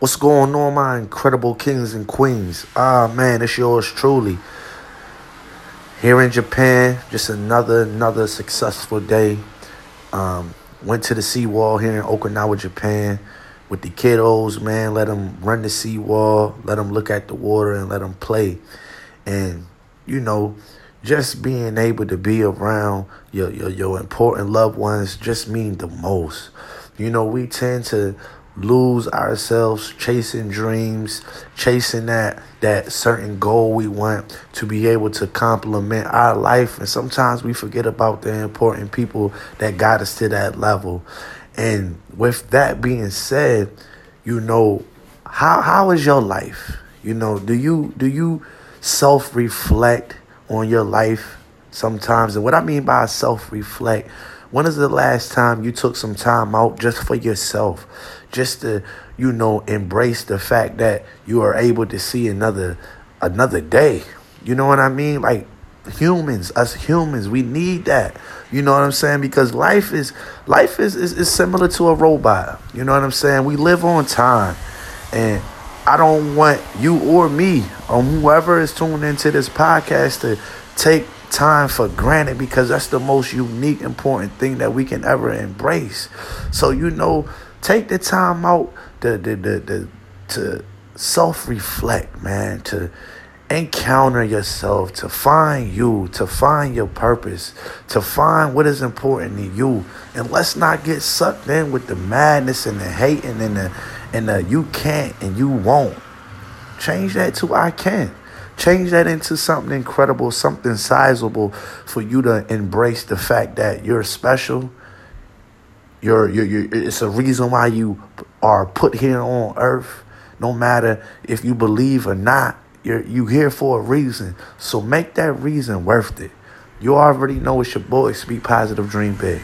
What's going on, my incredible kings and queens? Ah, man, it's yours truly. Here in Japan, just another another successful day. Um, went to the seawall here in Okinawa, Japan, with the kiddos. Man, let them run the seawall, let them look at the water, and let them play. And you know, just being able to be around your your, your important loved ones just mean the most. You know, we tend to lose ourselves chasing dreams, chasing that that certain goal we want to be able to complement our life and sometimes we forget about the important people that got us to that level. And with that being said, you know, how how is your life? You know, do you do you self-reflect on your life sometimes? And what I mean by self-reflect when is the last time you took some time out just for yourself? Just to, you know, embrace the fact that you are able to see another another day. You know what I mean? Like humans, us humans, we need that. You know what I'm saying? Because life is life is, is, is similar to a robot. You know what I'm saying? We live on time. And I don't want you or me or whoever is tuned into this podcast to take time for granted because that's the most unique, important thing that we can ever embrace. So, you know, take the time out to, to, to, to self reflect, man, to encounter yourself, to find you, to find your purpose, to find what is important to you. And let's not get sucked in with the madness and the hating and the and the you can't and you won't. Change that to I can. Change that into something incredible, something sizable for you to embrace the fact that you're special. You're, you're, you're, it's a reason why you are put here on earth. No matter if you believe or not, you're you here for a reason. So make that reason worth it. You already know it's your boy. Speak positive, dream big.